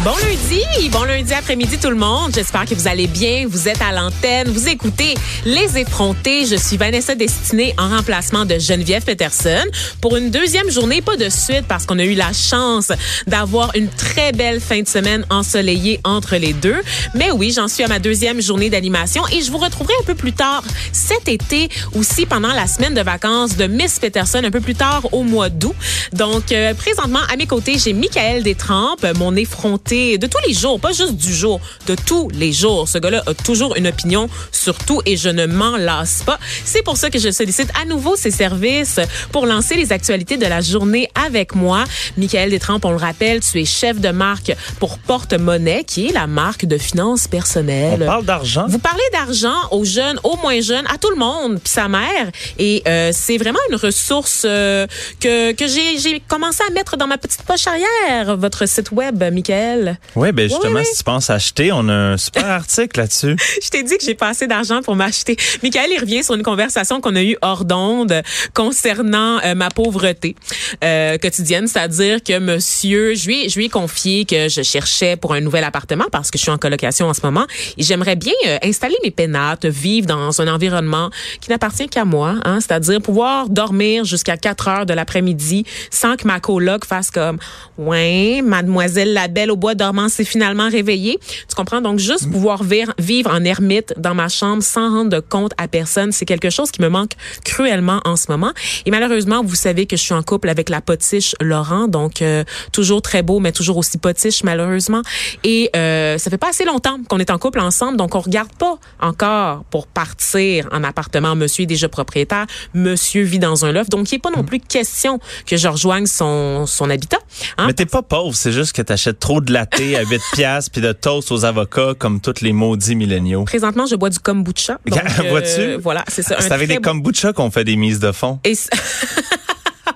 Bon lundi, bon lundi après-midi tout le monde. J'espère que vous allez bien. Vous êtes à l'antenne, vous écoutez Les effrontés. Je suis Vanessa Destinée en remplacement de Geneviève Peterson pour une deuxième journée, pas de suite parce qu'on a eu la chance d'avoir une très belle fin de semaine ensoleillée entre les deux. Mais oui, j'en suis à ma deuxième journée d'animation et je vous retrouverai un peu plus tard cet été aussi pendant la semaine de vacances de Miss Peterson un peu plus tard au mois d'août. Donc euh, présentement à mes côtés, j'ai Michael Détrempes, mon effronté de tous les jours, pas juste du jour, de tous les jours. Ce gars-là a toujours une opinion sur tout et je ne m'en lasse pas. C'est pour ça que je sollicite à nouveau ses services pour lancer les actualités de la journée avec moi. Michael Détrempe, on le rappelle, tu es chef de marque pour Porte-Monnaie, qui est la marque de finances personnelles. On parle d'argent. Vous parlez d'argent aux jeunes, aux moins jeunes, à tout le monde, puis sa mère. Et euh, c'est vraiment une ressource euh, que, que j'ai commencé à mettre dans ma petite poche arrière, votre site web, Michael. Oui, ben justement, si tu penses acheter, on a un super article là-dessus. Je t'ai dit que j'ai pas assez d'argent pour m'acheter. Michael, il revient sur une conversation qu'on a eue hors d'onde concernant euh, ma pauvreté euh, quotidienne, c'est-à-dire que monsieur, je lui, je lui ai confié que je cherchais pour un nouvel appartement parce que je suis en colocation en ce moment. Et j'aimerais bien euh, installer mes pénates, vivre dans un environnement qui n'appartient qu'à moi, hein, c'est-à-dire pouvoir dormir jusqu'à 4 heures de l'après-midi sans que ma coloc fasse comme ouais, mademoiselle la belle au bois dormant s'est finalement réveillé. Tu comprends? Donc, juste pouvoir vivre en ermite dans ma chambre sans rendre compte à personne, c'est quelque chose qui me manque cruellement en ce moment. Et malheureusement, vous savez que je suis en couple avec la potiche Laurent, donc euh, toujours très beau, mais toujours aussi potiche malheureusement. Et euh, ça fait pas assez longtemps qu'on est en couple ensemble, donc on regarde pas encore pour partir en appartement. Monsieur est déjà propriétaire, monsieur vit dans un loft, donc il n'est pas non plus question que je rejoigne son, son habitat. Hein? Mais t'es pas pauvre, c'est juste que tu achètes trop de latte à 8 piastres puis de toast aux avocats comme tous les maudits milléniaux. Présentement, je bois du kombucha. Vois-tu? Euh, voilà, c'est ça. C'est avec des kombucha qu'on fait des mises de fond. Et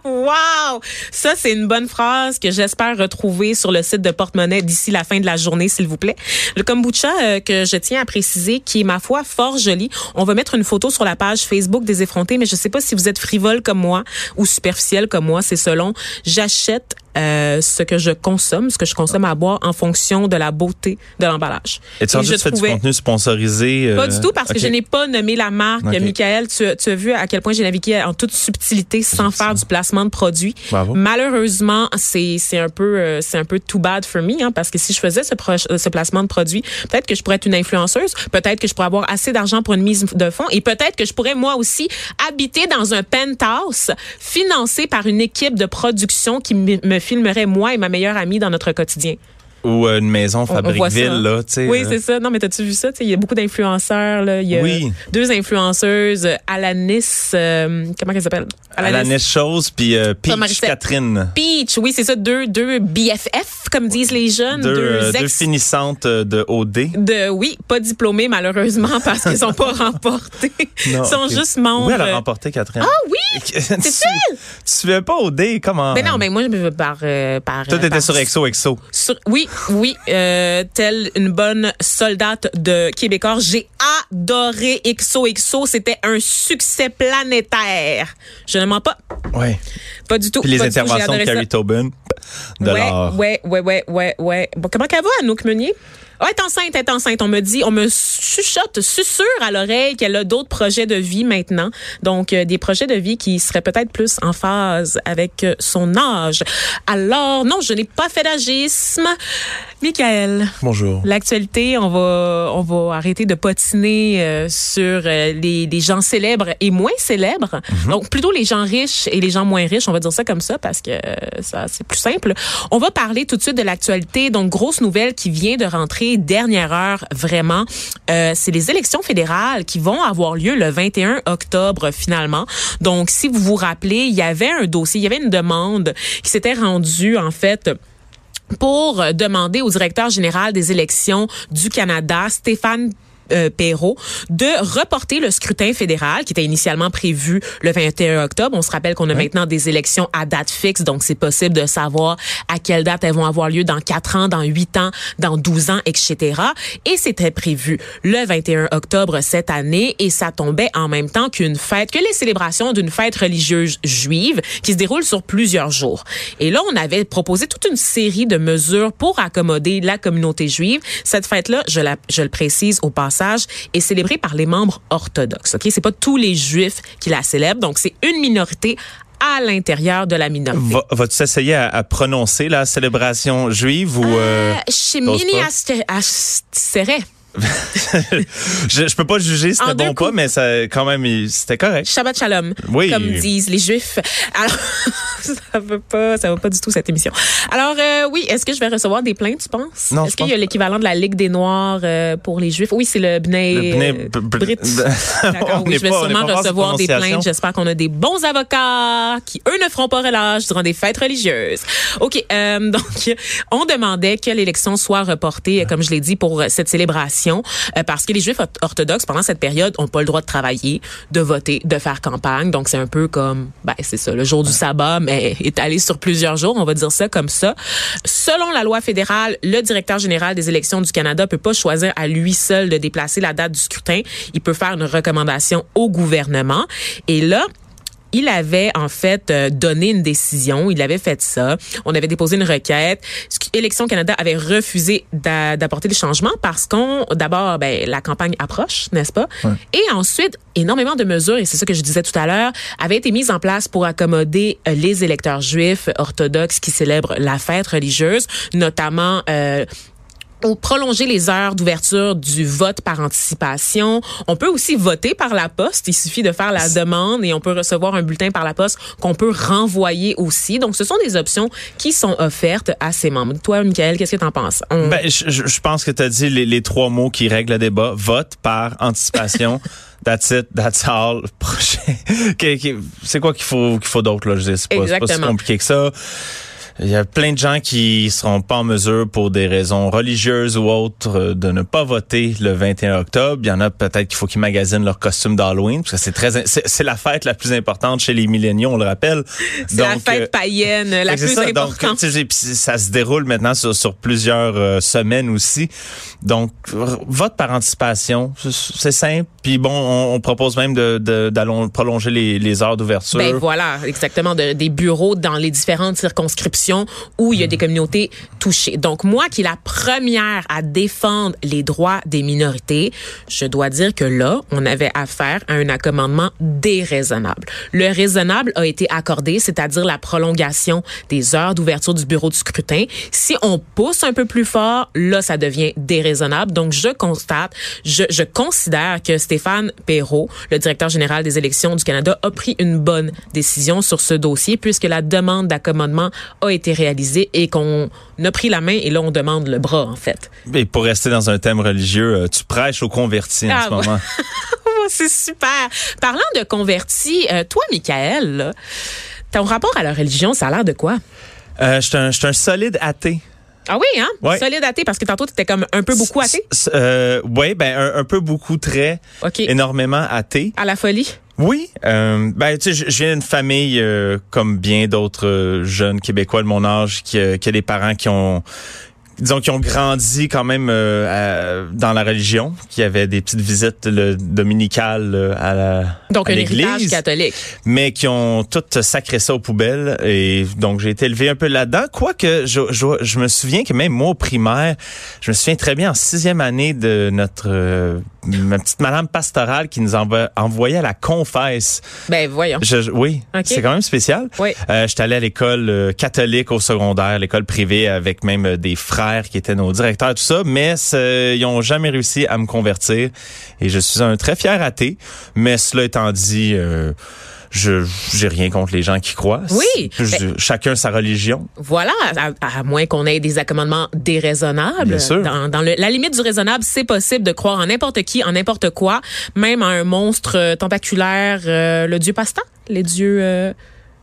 Wow! Ça, c'est une bonne phrase que j'espère retrouver sur le site de Porte-Monnaie d'ici la fin de la journée, s'il vous plaît. Le kombucha euh, que je tiens à préciser, qui est, ma foi, fort joli. On va mettre une photo sur la page Facebook des effrontés, mais je sais pas si vous êtes frivole comme moi ou superficiel comme moi, c'est selon. J'achète euh, ce que je consomme, ce que je consomme à boire en fonction de la beauté de l'emballage. Et tu as juste fait du contenu sponsorisé? Pas du tout, parce que je n'ai pas nommé la marque. Michael, tu, tu, as vu à quel point j'ai navigué en toute subtilité sans faire du placement de produit. Malheureusement, c'est c'est un peu euh, c'est un peu too bad for me hein, parce que si je faisais ce, ce placement de produit, peut-être que je pourrais être une influenceuse, peut-être que je pourrais avoir assez d'argent pour une mise de fonds et peut-être que je pourrais moi aussi habiter dans un penthouse financé par une équipe de production qui me filmerait moi et ma meilleure amie dans notre quotidien ou une maison Fabricville là, tu sais. Oui, c'est ça. Non, mais t'as-tu vu ça? Il y a beaucoup d'influenceurs là, il y a oui. deux influenceuses, Alanis euh, comment elle s'appelle? Alanis, Alanis Chose puis euh, Peach Catherine. Peach, oui, c'est ça deux deux BFF comme disent les jeunes, deux, deux, euh, deux finissantes de OD. De oui, pas diplômées malheureusement parce qu'ils sont pas remportés. Ils sont juste membres. Oui, elle a remporté Catherine? Ah oui, c'est elle. Tu suivais pas OD comment? Ben non, mais moi je par par Toi t'étais sur Exo Exo. Sur, oui, oui, euh, telle une bonne soldate de Québécois, j'ai adoré XOXO. C'était un succès planétaire. Je ne mens pas. Oui. Pas du tout. Puis les interventions de Carrie Tobin. De ouais, ouais, ouais, ouais, ouais, ouais. Bon, comment qu'elle va, Anouk Meunier? Oh, elle est enceinte, elle est enceinte. On me dit, on me chuchote, susurre à l'oreille qu'elle a d'autres projets de vie maintenant. Donc, euh, des projets de vie qui seraient peut-être plus en phase avec euh, son âge. Alors, non, je n'ai pas fait d'agisme. Michael. Bonjour. L'actualité, on va, on va arrêter de potiner euh, sur les, les, gens célèbres et moins célèbres. Mhm. Donc, plutôt les gens riches et les gens moins riches. On va dire ça comme ça parce que ça, c'est plus simple. On va parler tout de suite de l'actualité. Donc, grosse nouvelle qui vient de rentrer dernière heure vraiment. Euh, c'est les élections fédérales qui vont avoir lieu le 21 octobre finalement. Donc, si vous vous rappelez, il y avait un dossier, il y avait une demande qui s'était rendue en fait pour demander au directeur général des élections du Canada, Stéphane euh, Perrault de reporter le scrutin fédéral qui était initialement prévu le 21 octobre. On se rappelle qu'on a maintenant des élections à date fixe, donc c'est possible de savoir à quelle date elles vont avoir lieu dans 4 ans, dans 8 ans, dans 12 ans, etc. Et c'était prévu le 21 octobre cette année et ça tombait en même temps qu'une fête, que les célébrations d'une fête religieuse juive qui se déroule sur plusieurs jours. Et là, on avait proposé toute une série de mesures pour accommoder la communauté juive. Cette fête-là, je, la, je le précise au passage, est célébrée par les membres orthodoxes. Ok, c'est pas tous les juifs qui la célèbrent, donc c'est une minorité à l'intérieur de la minorité. Va, vas-tu essayer à, à, prononcer la célébration juive ou euh, euh, chez Mini je, je peux pas juger si c'était bon ou pas, mais ça, quand même, c'était correct. Shabbat shalom, oui. comme disent les Juifs. Alors, ça veut pas, ça va pas du tout cette émission. Alors, euh, oui, est-ce que je vais recevoir des plaintes, tu penses? Non. Est-ce qu'il y a l'équivalent de la Ligue des Noirs euh, pour les Juifs? Oui, c'est le Bnei, le Bnei euh, Brit. D'accord. Oui, je vais pas, sûrement recevoir des plaintes. J'espère qu'on a des bons avocats qui eux ne feront pas relâche durant des fêtes religieuses. Ok, donc on demandait que l'élection soit reportée, comme je l'ai dit, pour cette célébration euh, parce que les Juifs orthodoxes pendant cette période ont pas le droit de travailler, de voter, de faire campagne. Donc c'est un peu comme, ben c'est ça, le jour du sabbat, mais étalé sur plusieurs jours, on va dire ça comme ça. Selon la loi fédérale, le directeur général des élections du Canada peut pas choisir à lui seul de déplacer la date du scrutin. Il peut faire une recommandation au gouvernement. Et là, il avait en fait euh, donné une décision, il avait fait ça. On avait déposé une requête. Élections Canada avait refusé d'apporter des changements parce qu'on d'abord ben la campagne approche, n'est-ce pas? Ouais. Et ensuite énormément de mesures et c'est ça que je disais tout à l'heure avaient été mises en place pour accommoder euh, les électeurs juifs orthodoxes qui célèbrent la fête religieuse, notamment euh, pour prolonger les heures d'ouverture du vote par anticipation. On peut aussi voter par la poste. Il suffit de faire la demande et on peut recevoir un bulletin par la poste qu'on peut renvoyer aussi. Donc, ce sont des options qui sont offertes à ses membres. Toi, Michael, qu'est-ce que tu en penses? On... Ben, je, je, pense que tu as dit les, les, trois mots qui règlent le débat. Vote par anticipation. That's it, that's all. c'est quoi qu'il faut qu'il faut d'autre là Je dis, c'est pas, pas si compliqué que ça. Il y a plein de gens qui seront pas en mesure pour des raisons religieuses ou autres de ne pas voter le 21 octobre. Il y en a peut-être qu'il faut qu'ils magasinent leur costume d'Halloween parce que c'est très c'est la fête la plus importante chez les milléniaux, on le rappelle. C'est la fête euh, païenne la plus ça, importante. Donc, ça se déroule maintenant sur, sur plusieurs euh, semaines aussi. Donc vote par anticipation, c'est simple. Puis bon, on, on propose même de, de prolonger les, les heures d'ouverture. Ben voilà, exactement, de, des bureaux dans les différentes circonscriptions où il y a des communautés touchées. Donc moi qui est la première à défendre les droits des minorités, je dois dire que là, on avait affaire à un accommodement déraisonnable. Le raisonnable a été accordé, c'est-à-dire la prolongation des heures d'ouverture du bureau de scrutin. Si on pousse un peu plus fort, là, ça devient déraisonnable. Donc je constate, je, je considère que Stéphane Perrault, le directeur général des élections du Canada, a pris une bonne décision sur ce dossier puisque la demande d'accommodement a été réalisé et qu'on a pris la main et là on demande le bras en fait. Et pour rester dans un thème religieux, tu prêches aux convertis ah, en ce moment. C'est super. Parlant de convertis, euh, toi Michael, là, ton rapport à la religion, ça a l'air de quoi? Euh, Je suis un, un solide athée. Ah oui, hein? Ouais. Solide athée, parce que tantôt, tu étais comme un peu beaucoup athée? Euh, oui, ben un, un, peu beaucoup très, okay. énormément athée. À la folie? Oui, euh, ben tu sais, je viens d'une famille euh, comme bien d'autres euh, jeunes Québécois de mon âge qui, qui a des parents qui ont disons qui ont grandi quand même euh, à, dans la religion, qui avaient des petites visites le, dominicales euh, à la donc à un héritage catholique, mais qui ont toutes sacré ça aux poubelles et donc j'ai été élevé un peu là-dedans. Quoique je, je, je me souviens que même moi au primaire, je me souviens très bien en sixième année de notre euh, ma petite madame pastorale qui nous envoyait à la confesse. Ben voyons. Je, oui, okay. c'est quand même spécial. Oui. Euh, J'étais allé à l'école euh, catholique au secondaire, l'école privée avec même euh, des frères qui étaient nos directeurs, tout ça, mais ils ont jamais réussi à me convertir et je suis un très fier athée. Mais cela étant dit. Euh, je j'ai rien contre les gens qui croient. Oui. Je, chacun sa religion. Voilà, à, à moins qu'on ait des accommodements déraisonnables. Bien sûr. Dans, dans le, la limite du raisonnable, c'est possible de croire en n'importe qui, en n'importe quoi, même à un monstre tentaculaire, euh, le dieu Pasta, les dieux. Euh,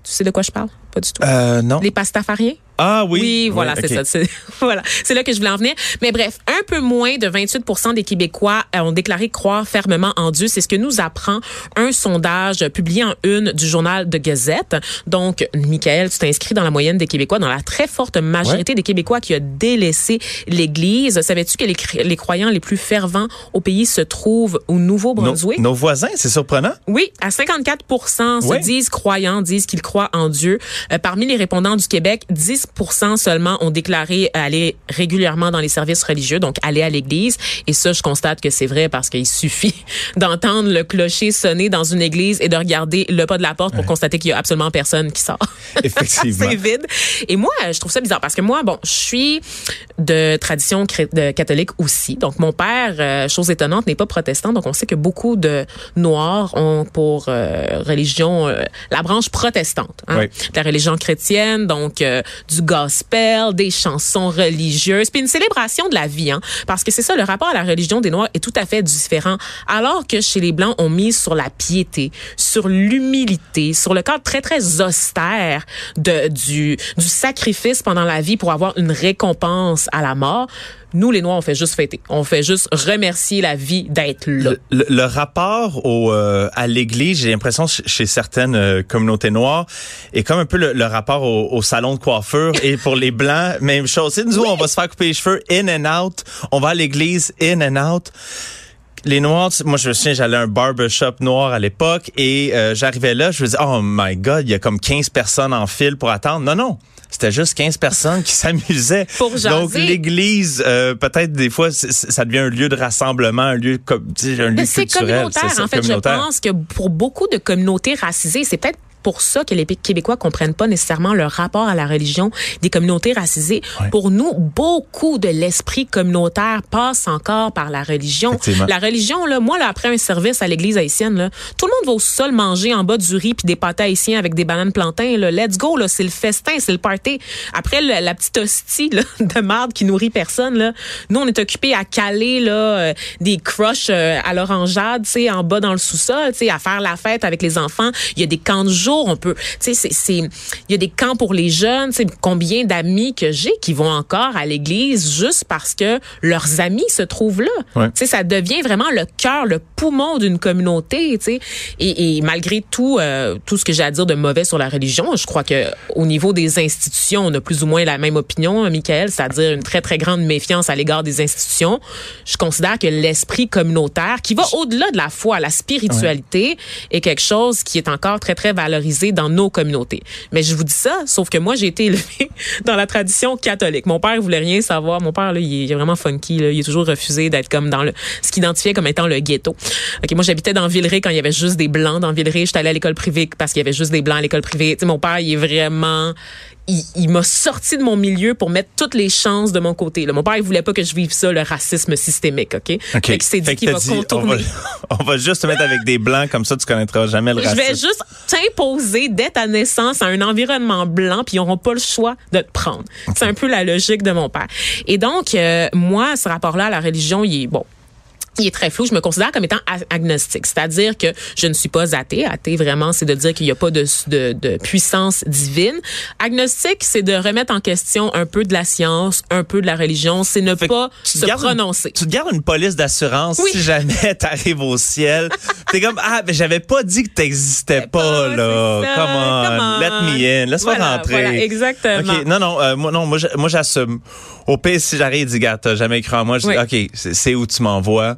tu sais de quoi je parle? Pas du tout. Euh, non. Les pastafariens? Ah oui. Oui, voilà, c'est ça. voilà, c'est là que je voulais en venir. Mais bref, un peu moins de 28% des Québécois ont déclaré croire fermement en Dieu. C'est ce que nous apprend un sondage publié en une du journal de Gazette. Donc, Michael, tu t'inscris dans la moyenne des Québécois, dans la très forte majorité des Québécois qui a délaissé l'Église. Savais-tu que les, les, croyants les plus fervents au pays se trouvent au Nouveau-Brunswick? Nos, voisins, c'est surprenant. Oui, à 54% se disent croyants, disent qu'ils croient en Dieu. Euh, parmi les répondants du Québec, 10 seulement ont déclaré aller régulièrement dans les services religieux, donc aller à l'église. Et ça, je constate que c'est vrai parce qu'il suffit d'entendre le clocher sonner dans une église et de regarder le pas de la porte pour constater qu'il y a absolument personne qui sort. Effectivement. c'est vide. Et moi, je trouve ça bizarre parce que moi, bon, je suis de tradition de catholique aussi. Donc, mon père, euh, chose étonnante, n'est pas protestant. Donc, on sait que beaucoup de Noirs ont pour euh, religion euh, la branche protestante, hein, la religion chrétienne, donc du gospel, des chansons religieuses, puis une célébration de la vie, hein, parce que c'est ça, le rapport à la religion des Noirs est tout à fait différent. Alors que chez les Blancs, on mise sur la piété, sur l'humilité, sur le cadre très, très austère de, du, du sacrifice pendant la vie pour avoir une récompense à la mort. Nous, les Noirs, on fait juste fêter. On fait juste remercier la vie d'être là. Le, rapport au, euh, à l'Église, j'ai l'impression chez certaines euh, communautés noires, est comme un peu le, rapport au, salon de coiffure. et pour les Blancs, même chose. nous, on va se faire couper les cheveux in and out. On va à l'Église in and out les Noirs, moi je me souviens, j'allais à un barbershop noir à l'époque et euh, j'arrivais là, je me disais, oh my God, il y a comme 15 personnes en file pour attendre. Non, non. C'était juste 15 personnes qui s'amusaient. Donc l'église, euh, peut-être des fois, ça devient un lieu de rassemblement, un lieu, un lieu culturel. C'est communautaire. En fait, je pense que pour beaucoup de communautés racisées, c'est peut-être pour ça que les Québécois comprennent pas nécessairement le rapport à la religion des communautés racisées. Pour nous, beaucoup de l'esprit communautaire passe encore par la religion. La religion, là, moi, là, après un service à l'église haïtienne, là, tout le monde va au sol manger en bas du riz puis des pâtes haïtiens avec des bananes plantains. Là. Let's go, là, c'est le festin, c'est le party. Après la petite hostie là, de marde qui nourrit personne, là, nous, on est occupés à caler là, euh, des crushs euh, à l'orangeade, en bas dans le sous-sol, à faire la fête avec les enfants. Il y a des camps de jour on peut, tu sais, c'est, il y a des camps pour les jeunes. Combien d'amis que j'ai qui vont encore à l'église juste parce que leurs amis se trouvent là. Tu sais, ça devient vraiment le cœur, le poumon d'une communauté. Tu sais, et, malgré tout, euh, tout ce que j'ai à dire de mauvais sur la religion, je crois que au niveau des institutions, on a plus ou moins la même opinion, Michael, c'est-à-dire une très très grande méfiance à l'égard des institutions. Je considère que l'esprit communautaire, qui va au-delà de la foi, la spiritualité, est quelque chose qui est encore très très valorisé dans nos communautés. Mais je vous dis ça, sauf que moi, j'ai été élevée dans la tradition catholique. Mon père voulait rien savoir. Mon père, là, il est vraiment funky. Là. Il a toujours refusé d'être comme dans le ce qu'il identifiait comme étant le ghetto. Ok, moi, j'habitais dans Villeray quand il y avait juste des blancs dans Villeray. J'étais allée à l'école privée parce qu'il y avait juste des blancs à l'école privée. mon père, il est vraiment il, m'a sorti de mon milieu pour mettre toutes les chances de mon côté. Là. Mon père, il voulait pas que je vive ça, le racisme systémique, OK? okay. Fait dit qu'il va contourner. On va, juste te mettre avec des blancs, comme ça, tu connaîtras jamais le racisme. Je vais juste t'imposer dès ta naissance à un environnement blanc, puis ils n'auront pas le choix de te prendre. C'est un peu la logique de mon père. Et donc, euh, moi, ce rapport-là à la religion, il est, bon, il est très flou. Je me considère comme étant agnostique, c'est-à-dire que je ne suis pas athée. Athée, vraiment, c'est de dire qu'il n'y a pas de, de, de, puissance divine. Agnostique, c'est de remettre en question un peu de la science, un peu de la religion. C'est ne pas se prononcer. tu te gardes une police d'assurance si jamais t'arrives au ciel. T'es comme ah, mais j'avais pas dit que t'existais pas, là. Come on, let me in, laisse-moi rentrer. Voilà, exactement. Ok, non, non, euh, moi, non, moi, j'assume. Au pire, si j'arrive, dis, gars, t'as jamais cru en moi, je dis, ok, c'est où tu m'envoies.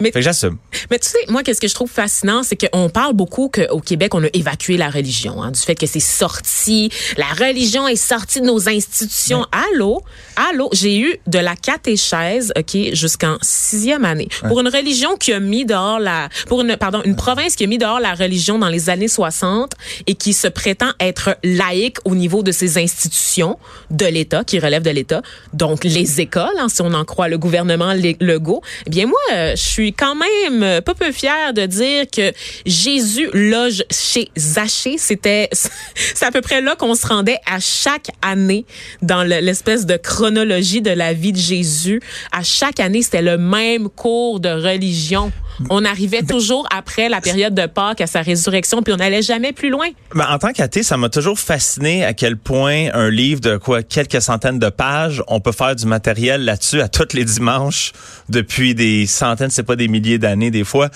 Mais, fait que j'assume. Mais tu sais, moi, qu'est-ce que je trouve fascinant, c'est qu'on parle beaucoup qu'au Québec, on a évacué la religion, hein, du fait que c'est sorti, la religion est sortie de nos institutions. Allô, allô, j'ai eu de la catéchèse, ok, jusqu'en sixième année, pour une religion qui a mis dehors la, pour une, pardon, une province qui a mis dehors la religion dans les années 60 et qui se prétend être laïque au niveau de ses institutions de l'État, qui relèvent de l'État, donc les écoles, hein, si on en croit le gouvernement Legault. Eh bien, moi, euh, je suis quand même euh, pas peu fière de dire que Jésus loge chez Zachée. C'était, c'est à peu près là qu'on se rendait à chaque année dans l'espèce de chronologie de la vie de Jésus. À chaque année, c'était le même cours de religion On arrivait toujours après la période de Pâques à sa résurrection, puis on n'allait jamais plus loin. Ben, en tant qu'athée, ça m'a toujours fasciné à quel point un livre de quoi quelques centaines de pages, on peut faire du matériel là-dessus à tous les dimanches depuis des centaines, c'est pas des milliers d'années des fois.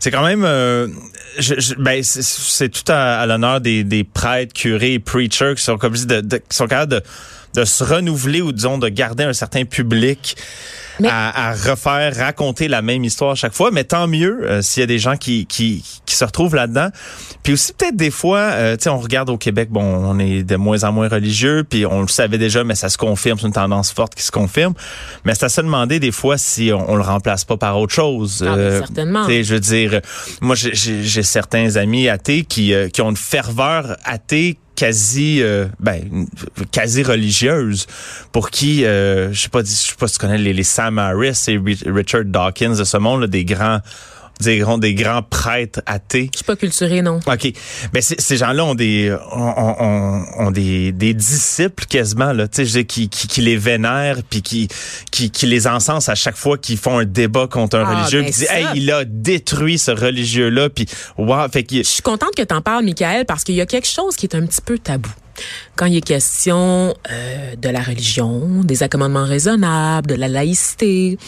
C'est quand même, euh, je, ben, c'est tout à, l'honneur des, des prêtres, curés, preachers qui sont comme de, de, qui sont capables de de se renouveler ou disons de garder un certain public à, à, refaire, raconter la même histoire à chaque fois. Mais tant mieux euh, s'il y a des gens qui, qui, qui se retrouvent là-dedans. Puis aussi peut-être des fois, euh, tu sais, on regarde au Québec, bon, on est de moins en moins religieux, puis on le savait déjà, mais ça se confirme, c'est une tendance forte qui se confirme. Mais c'est à se demander des fois si on, on le remplace pas par autre chose. Ah, euh, certainement. Je veux dire, moi j'ai certains amis athées qui, euh, qui ont une ferveur athée quasi euh, ben quasi religieuse pour qui euh, je sais pas je sais pas si tu connais les, les Sam Harris et Richard Dawkins de ce monde des grands des, des grands prêtres athées. Je suis pas culturé, non. OK. Mais ces gens-là ont des ont, ont, des, des disciples quasiment là, tu sais qui, qui, qui les vénèrent puis qui, qui qui les encensent à chaque fois qu'ils font un débat contre un ah, religieux ben puis hey, il a détruit ce religieux là puis wow, fait Je suis contente que tu en parles Michael parce qu'il y a quelque chose qui est un petit peu tabou quand il est question euh, de la religion, des accommodements raisonnables, de la laïcité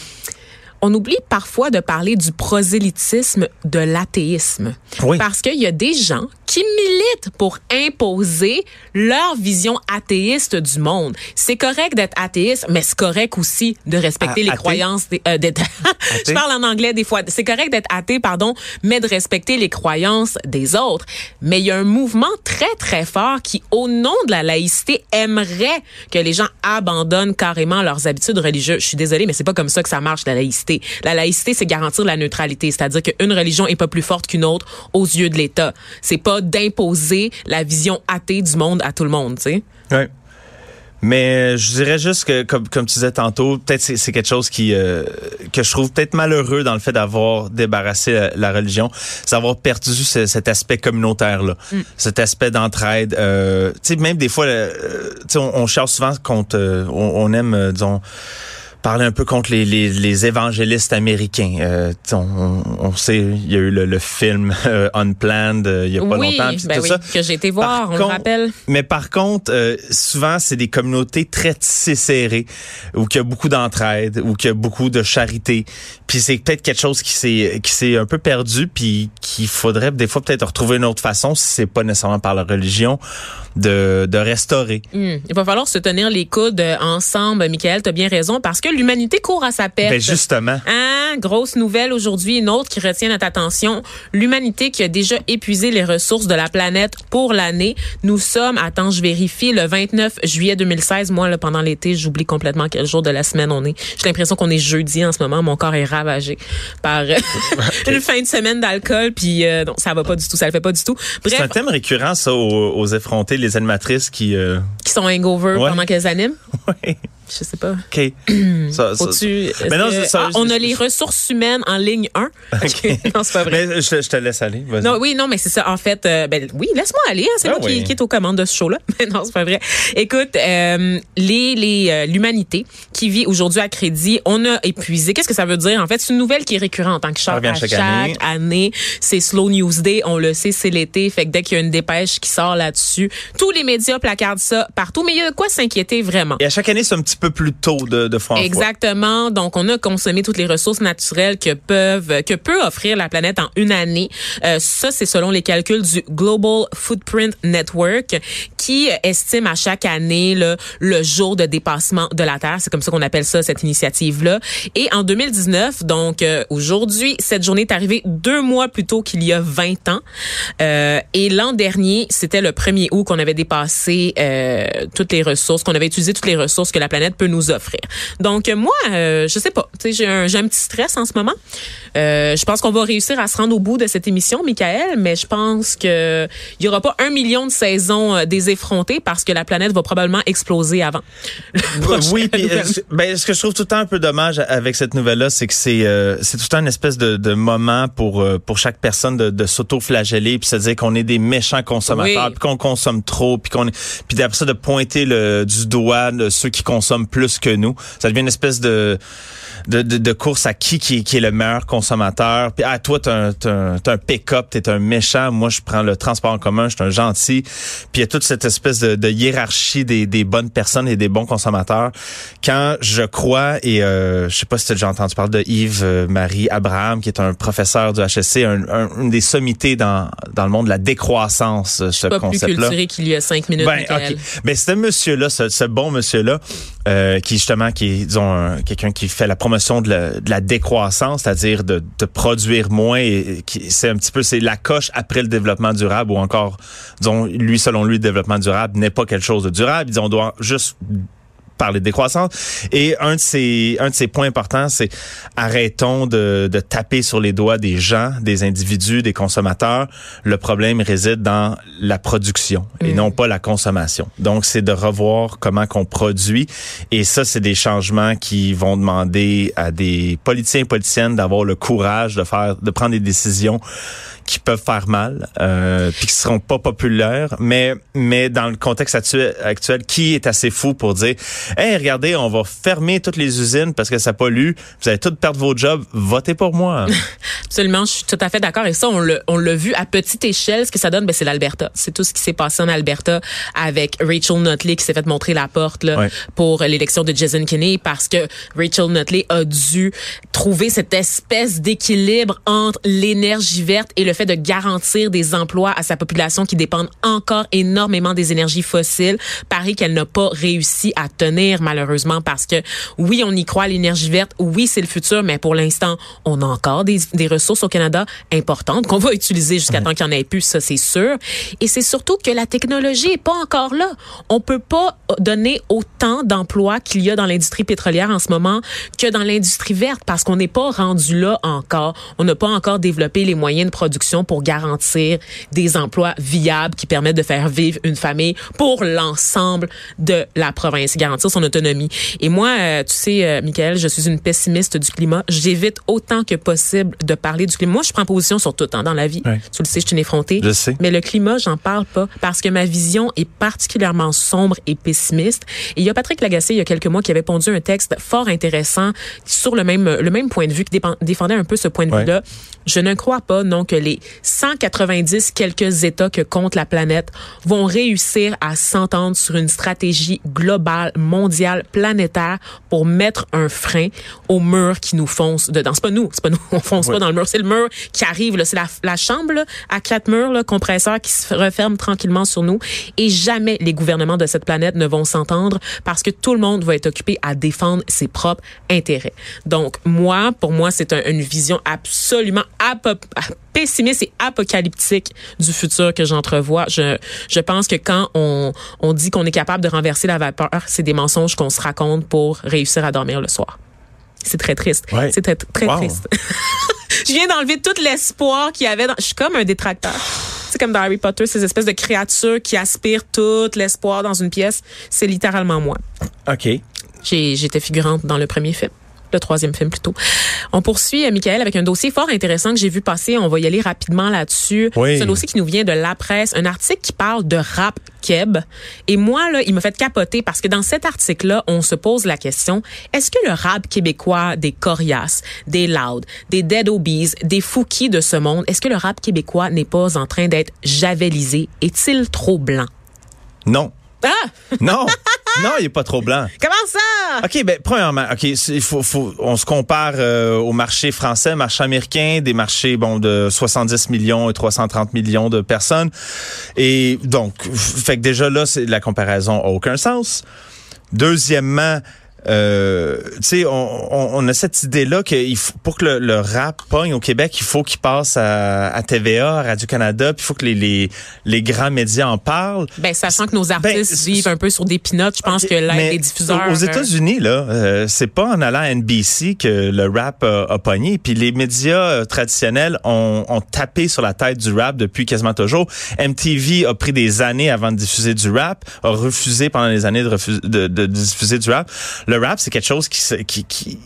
on oublie parfois de parler du prosélytisme de l'athéisme. Parce qu'il y a des gens qui militent pour imposer leur vision athéiste du monde. C'est correct d'être athéiste, mais c'est correct aussi de respecter les croyances des, euh, Je parle en anglais des fois. C'est correct d'être athée, pardon, mais de respecter les croyances des autres. Mais il y a un mouvement très très fort qui, au nom de la laïcité, aimerait que les gens abandonnent carrément leurs habitudes religieuses. Je suis désolée, mais c'est pas comme ça que ça marche la laïcité. La laïcité, c'est garantir la neutralité, c'est-à-dire qu'une religion est pas plus forte qu'une autre aux yeux de l'État. C'est pas d'imposer la vision athée du monde à tout le monde, tu sais. Oui. Mais je dirais juste que, comme, comme tu disais tantôt, peut-être c'est, quelque chose qui euh, que je trouve peut-être malheureux dans le fait d'avoir débarrassé la, religion, c'est d'avoir perdu cet aspect communautaire là, mm. cet aspect d'entraide. Euh, tu sais, même des fois, euh, tu sais, on, on cherche souvent contre, on, on, aime, disons parler un peu contre les, les, les évangélistes américains. Euh, on, on, sait, il y a eu le, le film euh, Unplanned euh, il y a pas longtemps. Ben oui, que j'ai été voir, on le rappelle. Mais par contre, souvent, c'est des communautés très tissées serrées, où il y a beaucoup d'entraide, où il y a beaucoup de charité. Puis c'est peut-être quelque chose qui s'est qui s'est un peu perdu, puis qu'il faudrait des fois peut-être retrouver une autre façon, si c'est pas nécessairement par la religion, de, de restaurer. Hmm. Il va falloir se tenir les coudes ensemble, Michael, tu as bien raison, parce que l'humanité court à sa perte. Ben justement. Hein? Grosse nouvelle aujourd'hui, une autre qui retient notre attention. L'humanité qui a déjà épuisé les ressources de la planète pour l'année. Nous sommes, attends, je vérifie, le 29 juillet 2016. Moi, là, pendant l'été, j'oublie complètement quel jour de la semaine on est. J'ai l'impression qu'on est jeudi en ce moment. Mon corps est ravagé par euh, une fin de semaine d'alcool. Puis euh, non, ça va pas du tout. Ça le fait pas du tout. Bref. C'est un thème récurrent, ça, aux, effrontés, les animatrices qui... Euh, qui sont hangover pendant qu'elles animent. Oui. Je sais pas. OK. ça, Mais non, ah, on a les ressources humaines en ligne 1. non, c'est pas vrai. Mais je, te laisse aller. Non, oui, non, mais c'est ça. En fait, euh, ben, oui, laisse-moi aller. Hein, c'est ah moi qui, qui, est aux commandes de ce show-là. Mais non, c'est pas vrai. Écoute, euh, les, les, euh, l'humanité qui vit aujourd'hui à crédit, on a épuisé. Qu'est-ce que ça veut dire? En fait, c'est une nouvelle qui est récurrente en tant que chaque, chaque, année. année c'est Slow News Day. On le sait, c'est l'été. Fait que dès qu'il y a une dépêche qui sort là-dessus, tous les médias placardent ça partout. Mais il y a de quoi s'inquiéter vraiment? Et à chaque année, c'est un petit peu plus tôt de, de Exactement. Donc, on a consommé toutes les ressources naturelles que peuvent, que peut offrir la planète en une année. Euh, ça, c'est selon les calculs du Global Footprint Network, qui estime à chaque année le, le jour de dépassement de la Terre. C'est comme ça qu'on appelle ça cette initiative-là. Et en 2019, donc euh, aujourd'hui, cette journée est arrivée deux mois plus tôt qu'il y a 20 ans. Euh, et l'an dernier, c'était le 1er août qu'on avait dépassé euh, toutes les ressources, qu'on avait utilisé toutes les ressources que la planète peut nous offrir. Donc moi, euh, je sais pas, j'ai un, j'ai un petit stress en ce moment. Euh, je pense qu'on va réussir à se rendre au bout de cette émission, Michael, mais je pense que il y aura pas un million de saisons euh, des effrontés parce que la planète va probablement exploser avant. oui, puis, euh, ben, ce que je trouve tout le temps un peu dommage avec cette nouvelle-là, c'est que c'est c'est tout le temps une espèce de, de moment pour pour chaque personne de, de s'auto-flageller puis se dire qu'on est des méchants consommateurs, puis qu'on consomme trop, puis qu'on puis après ça de pointer le, du doigt de ceux qui consomment plus que nous. Ça devient une espèce de de, de, course à qui, qui qui est le meilleur consommateur. Puis ah toi t'as un, t'as un, pick-up, t'es un méchant. Moi je prends le transport en commun, je suis un gentil. Puis il y a toute cette espèce de, de hiérarchie des, des bonnes personnes et des bons consommateurs. Quand je crois et euh, je sais pas si tu as déjà entendu parler de Yves euh, Marie Abraham qui est un professeur du HSC, un, un, une des sommités dans dans le monde de la décroissance, ce concept-là. Pas plus qu'il y a cinq minutes. Ben, okay. ben ce monsieur-là, ce, ce bon monsieur-là, euh, qui justement qui est disons quelqu'un qui fait la promotion de la, de la décroissance, c'est-à-dire de, produire moins. Et, c'est un petit peu c'est la coche après le développement durable ou encore disons lui selon lui le développement durable n'est pas quelque chose de durable. Disons on doit juste parler de décroissance. Et un de ces un de ces points importants, c'est arrêtons de, de taper sur les doigts des gens, des individus, des consommateurs. Le problème réside dans la production et non pas la consommation. Donc, c'est de revoir comment qu'on produit. Et ça, c'est des changements qui vont demander à des politiciens et politiciennes d'avoir le courage de faire, de prendre des décisions qui peuvent faire mal, euh, puis qui seront pas populaires, mais mais dans le contexte actuel, actuel, qui est assez fou pour dire, hey, regardez, on va fermer toutes les usines parce que ça pollue, vous allez tous perdre vos jobs, votez pour moi. Absolument, je suis tout à fait d'accord. Et ça, on l'a on l'a vu à petite échelle. Ce que ça donne, ben c'est l'Alberta. C'est tout ce qui s'est passé en Alberta avec Rachel Notley qui s'est fait montrer la porte là, pour l'élection de Jason Kenney parce que Rachel Notley a dû trouver cette espèce d'équilibre entre l'énergie verte et le fait de garantir des emplois à sa population qui dépendent encore énormément des énergies fossiles. Paris qu'elle n'a pas réussi à tenir malheureusement parce que oui, on y croit l'énergie verte, oui, c'est le futur, mais pour l'instant, on a encore des, des ressources au Canada importantes qu'on va utiliser jusqu'à temps qu'il n'y en ait plus, ça c'est sûr. Et c'est surtout que la technologie est pas encore là. On peut pas donner autant d'emplois qu'il y a dans l'industrie pétrolière en ce moment que dans l'industrie verte parce qu'on n'est pas rendu là encore. On n'a pas encore développé les moyens de production pour garantir des emplois viables qui permettent de faire vivre une famille pour l'ensemble de la province, garantir son autonomie. Et moi, euh, tu sais, euh, Michael, je suis une pessimiste du climat. J'évite autant que possible de parler du climat. Moi, je prends position sur tout hein, dans la vie. Tu le sais, je suis une effrontée. Je sais. Mais le climat, j'en parle pas parce que ma vision est particulièrement sombre et pessimiste. Et il y a Patrick Lagacé, il y a quelques mois, qui avait pondu un texte fort intéressant sur le même, le même point de vue, qui défendait un peu ce point de vue-là. Je ne crois pas, non, que les 190 quelques États que compte la planète vont réussir à s'entendre sur une stratégie globale, mondiale, planétaire pour mettre un frein au mur qui nous fonce dedans. C'est pas nous, c'est pas nous, on fonce pas dans le mur, c'est le mur qui arrive, c'est la, la, chambre là, à quatre murs, là, compresseur qui se referme tranquillement sur nous. Et jamais les gouvernements de cette planète ne vont s'entendre parce que tout le monde va être occupé à défendre ses propres intérêts. Donc moi, pour moi, c'est une vision absolument pessimiste et apocalyptique du futur que j'entrevois. Je, je pense que quand on, on dit qu'on est capable de renverser la vapeur, c'est des mensonges qu'on se raconte pour réussir à dormir le soir. C'est très triste. C'est très, très triste. je viens d'enlever tout l'espoir qu'il y avait. Dans... Je suis comme un détracteur. C'est comme dans Harry Potter, ces espèces de créatures qui aspirent tout l'espoir dans une pièce. C'est littéralement moi. OK. J'étais figurante dans le premier film le troisième film plutôt. On poursuit, euh, Michael, avec un dossier fort intéressant que j'ai vu passer. On va y aller rapidement là-dessus. C'est un dossier qui nous vient de La Presse, un article qui parle de rap keb. Et moi, là, il m'a fait capoter parce que dans cet article-là, on se pose la question, est-ce que le rap québécois des Corias, des Loud, des Dead Obies, des Fouki de ce monde, est-ce que le rap québécois n'est pas en train d'être javelisé? Est-il trop blanc? Non. Ah! Non! non, il est pas trop blanc. Comment ça? OK, ben premièrement, OK, il faut, faut, on se compare euh, au marché français, marché américain, des marchés bon de 70 millions et 330 millions de personnes. Et donc, fait que déjà là, c'est la comparaison a aucun sens. Deuxièmement, euh, tu sais, on, on, a cette idée-là faut, pour que le, rap pogne au Québec, il faut qu'il passe à, à, TVA, à Radio-Canada, puis il faut que les, les, les, grands médias en parlent. Ben, sachant que nos ben, artistes vivent un peu sur des pinottes, je pense que l'aide des diffuseurs... Aux États-Unis, là, euh, c'est pas en allant à NBC que le rap a, pogné, puis les médias euh, traditionnels ont, ont, tapé sur la tête du rap depuis quasiment toujours. MTV a pris des années avant de diffuser du rap, a refusé pendant des années de, refuser, de, de diffuser du rap. Le rap, c'est quelque chose qui, qui, qui,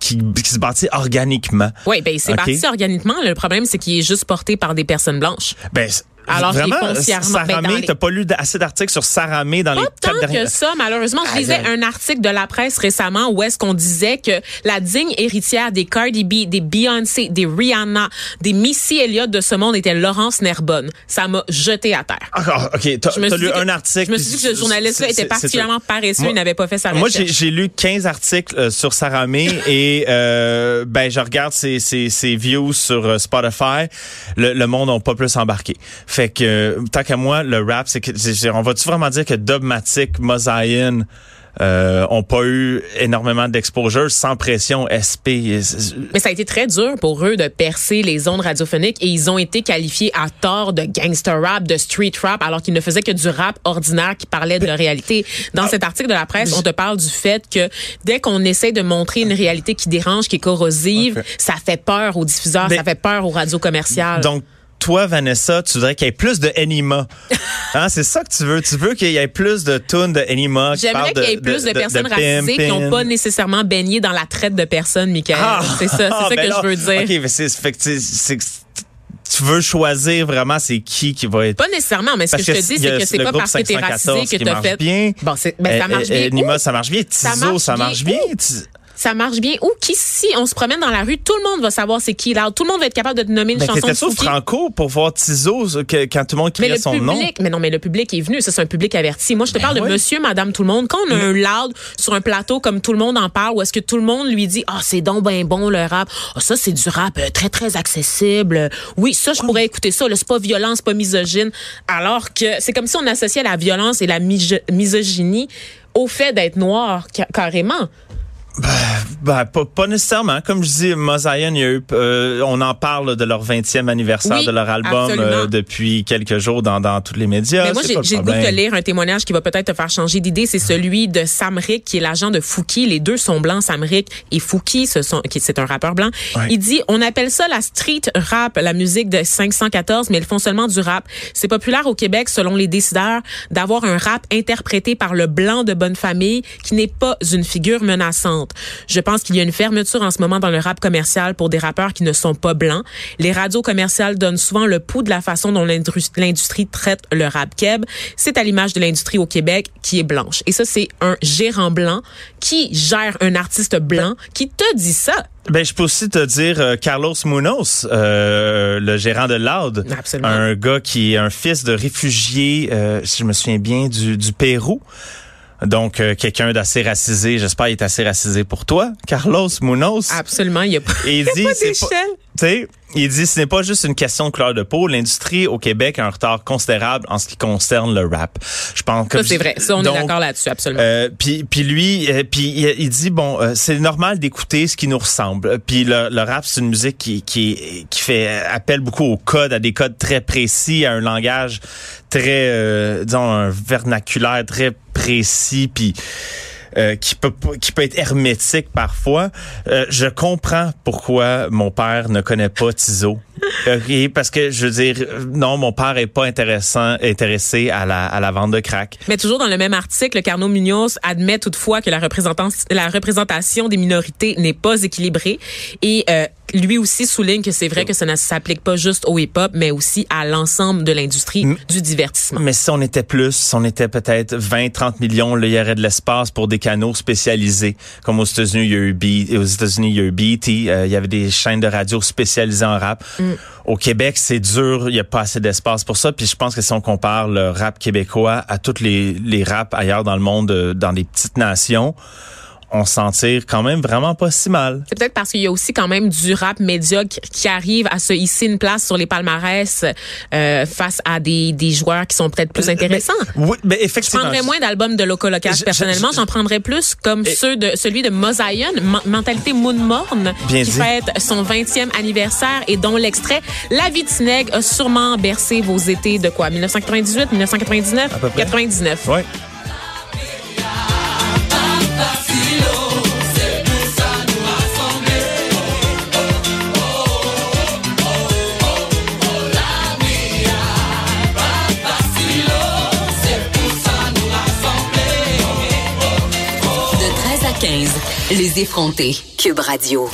qui, qui, se bâtit organiquement. Oui, ben c'est bâti organiquement. Le problème, c'est qu'il est juste porté par des personnes blanches. Ben Alors Vraiment, Saramé, t'as pas lu assez d'articles sur Saramé dans pas les tant que ça, malheureusement. Je lisais un article de la presse récemment où est-ce qu'on disait que la digne héritière des Cardi B, des Beyoncé, des Rihanna, des Missy Elliott de ce monde était Laurence Nerbonne. Ça m'a jeté à terre. Ah, OK. T'as lu un article. Je me suis dit que ce journaliste-là était particulièrement paresseux. il n'avait pas fait sa recherche. Moi, j'ai lu 15 articles euh, sur Saramé et euh, ben je regarde ses, ses, ses views sur euh, Spotify. Le, le monde n'a pas plus embarqué. Fait que tant qu'à moi, le rap, c'est que on va-tu vraiment dire que Dogmatic, Mosaïen, euh, ont pas eu énormément d'exposure sans pression SP. Mais ça a été très dur pour eux de percer les ondes radiophoniques et ils ont été qualifiés à tort de gangster rap, de street rap, alors qu'ils ne faisaient que du rap ordinaire qui parlait de la réalité. Dans ah. cet article de la presse, on te parle du fait que dès qu'on essaie de montrer une réalité qui dérange, qui est corrosive, ça fait peur aux diffuseurs, ça fait peur aux radios commerciales. Donc toi, Vanessa, tu voudrais qu'il y ait plus de Anima. Hein, c'est ça que tu veux. Tu veux qu'il y ait plus de tunes de Anima. J'aimerais qu'il y ait plus de, personnes racisées qui n'ont pas nécessairement baigné dans la traite de personnes, Michael. Ah! c'est ça, c'est ça ben que je veux dire. OK, mais c'est, tu veux choisir vraiment c'est qui qui va être pas nécessairement mais ce que, je te dis c'est que c'est pas parce que t'es racisé que t'as fait bien. bon ben, ça marche bien Anima ça marche bien Tizo ça marche bien ça marche bien ou qu'ici on se promène dans la rue, tout le monde va savoir c'est qui là, tout le monde va être capable de te nommer une ben, chanson. C'était Franco pour voir Tizo quand tout le monde criait son nom? Mais non, mais le public est venu, ça c'est un public averti. Moi je te ben parle de Monsieur, Madame, tout le monde. Quand on a un loud sur un plateau comme tout le monde en parle, ou est-ce que tout le monde lui dit ah c'est donc ben bon le rap, ah ça c'est du rap euh, très très accessible. Oui ça je pourrais écouter ça, c'est pas violent, c'est pas misogyne. Alors que c'est comme si on associait la violence et la misogynie au fait d'être noir carrément. Ben, ben pas, pas, nécessairement. Comme je dis, Mosaïen, euh, on en parle de leur 20e anniversaire de leur album euh, depuis quelques jours dans, dans tous les médias. Mais moi, j'ai le goût de lire un témoignage qui va peut-être te faire changer d'idée. C'est celui de Samrick, qui est l'agent de Fouki. Les deux sont blancs, Samrick et Fouki, ce sont, c'est un rappeur blanc. Il dit, on appelle ça la street rap, la musique de 514, mais ils font seulement du rap. C'est populaire au Québec, selon les décideurs, d'avoir un rap interprété par le blanc de bonne famille qui n'est pas une figure menaçante. Je pense qu'il y a une fermeture en ce moment dans le rap commercial pour des rappeurs qui ne sont pas blancs. Les radios commerciales donnent souvent le pouls de la façon dont l'industrie traite le rap keb. C'est à l'image de l'industrie au Québec qui est blanche. Et ça, c'est un gérant blanc qui gère un artiste blanc qui te dit ça. Ben, je peux aussi te dire euh, Carlos Munoz, euh, le gérant de Loud, Absolument. un gars qui est un fils de réfugié, euh, si je me souviens bien, du, du Pérou. Donc, euh, quelqu'un d'assez racisé, j'espère, il est assez racisé pour toi, Carlos Munoz. Absolument, il y a pas, il dit, pas sais, il dit ce n'est pas juste une question de couleur de peau. L'industrie au Québec a un retard considérable en ce qui concerne le rap. Je pense que c'est vrai. Ça on est d'accord là-dessus absolument. Euh, puis puis lui euh, puis il, dit bon euh, c'est normal d'écouter ce qui nous ressemble. Puis le, le rap c'est une musique qui qui qui fait appel beaucoup aux codes à des codes très précis à un langage très euh, disons un vernaculaire très précis puis euh, qui peut qui peut être hermétique parfois. Euh, je comprends pourquoi mon père ne connaît pas Tizo. Parce que je veux dire non, mon père est pas intéressant intéressé à la à la vente de crack. Mais toujours dans le même article, Carnot Munoz admet toutefois que la représentation la représentation des minorités n'est pas équilibrée et euh, lui aussi souligne que c'est vrai que ça ne s'applique pas juste au hip-hop, mais aussi à l'ensemble de l'industrie du divertissement. Mais si on était plus, si on était peut-être 20, 30 millions, là, il y aurait de l'espace pour des canaux spécialisés. Comme aux États-Unis, il y a eu B, aux États-Unis, il y a eu BT, euh, il y avait des chaînes de radio spécialisées en rap. Mm. Au Québec, c'est dur, il n'y a pas assez d'espace pour ça. Puis je pense que si on compare le rap québécois à toutes les, les raps ailleurs dans le monde, euh, dans des petites nations, on s'en tire quand même vraiment pas si mal. C'est peut-être parce qu'il y a aussi quand même du rap médiocre qui arrive à se hisser une place sur les palmarès euh, face à des, des joueurs qui sont peut-être plus euh, intéressants. oui, mais effectivement. Je prendrais moins d'albums de Loco Local personnellement. J'en prendrais plus comme ceux de celui de Mosaïon, Mentalité Moon Morne, qui fête son 20e anniversaire et dont l'extrait La vie de a sûrement bercé vos étés de quoi? 1998, 1999, 99. Ouais. Les effrontés. Cube Radio.